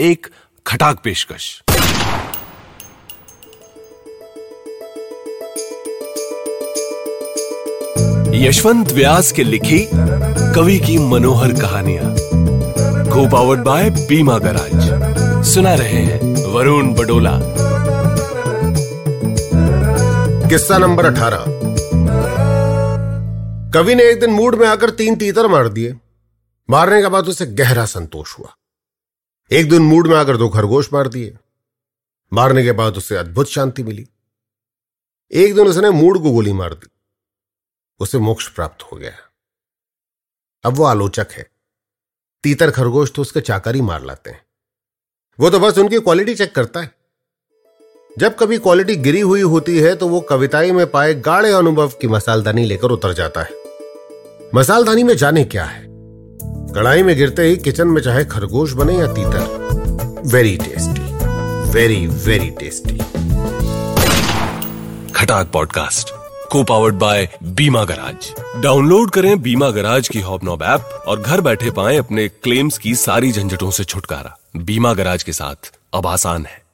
एक खटाक पेशकश। यशवंत व्यास के लिखी कवि की मनोहर कहानियाँ। को पावर्ड बाय बीमा गराज सुना रहे हैं वरुण बडोला। किस्सा नंबर अठारह। कवि ने एक दिन मूड में आकर तीन तीतर मार दिए। मारने के बाद उसे गहरा संतोष हुआ। एक दिन मूड में आकर दो खरगोश मार दिए। मारने के बाद उसे अद्भुत शांति मिली। एक दिन उसने मूड को गोली मार दी। उसे मोक्ष प्राप्त हो गया। अब वो आलोचक है। तीतर खरगोश तो उसके चाकर ही मार लाते हैं। वो तो बस उनकी क्वालिटी चेक करता है। जब कभी क्वालिटी गिरी हुई होती है तो वो कविताई में पाए गाढ़े अनुभव की मसालदानी लेकर उतर जाता है। मसालदानी में जाने क्या है? कढ़ाई में गिरते ही किचन में चाहे खरगोश बने या तीतर। Very tasty very very tasty Khatak podcast को powered by Bima Garage. Download करें बीमा गराज की हॉबनॉब ऐप और घर बैठे पाएँ अपने क्लेम्स की सारी झंझटों से छुटकारा। बीमा गराज के साथ अब आसान है।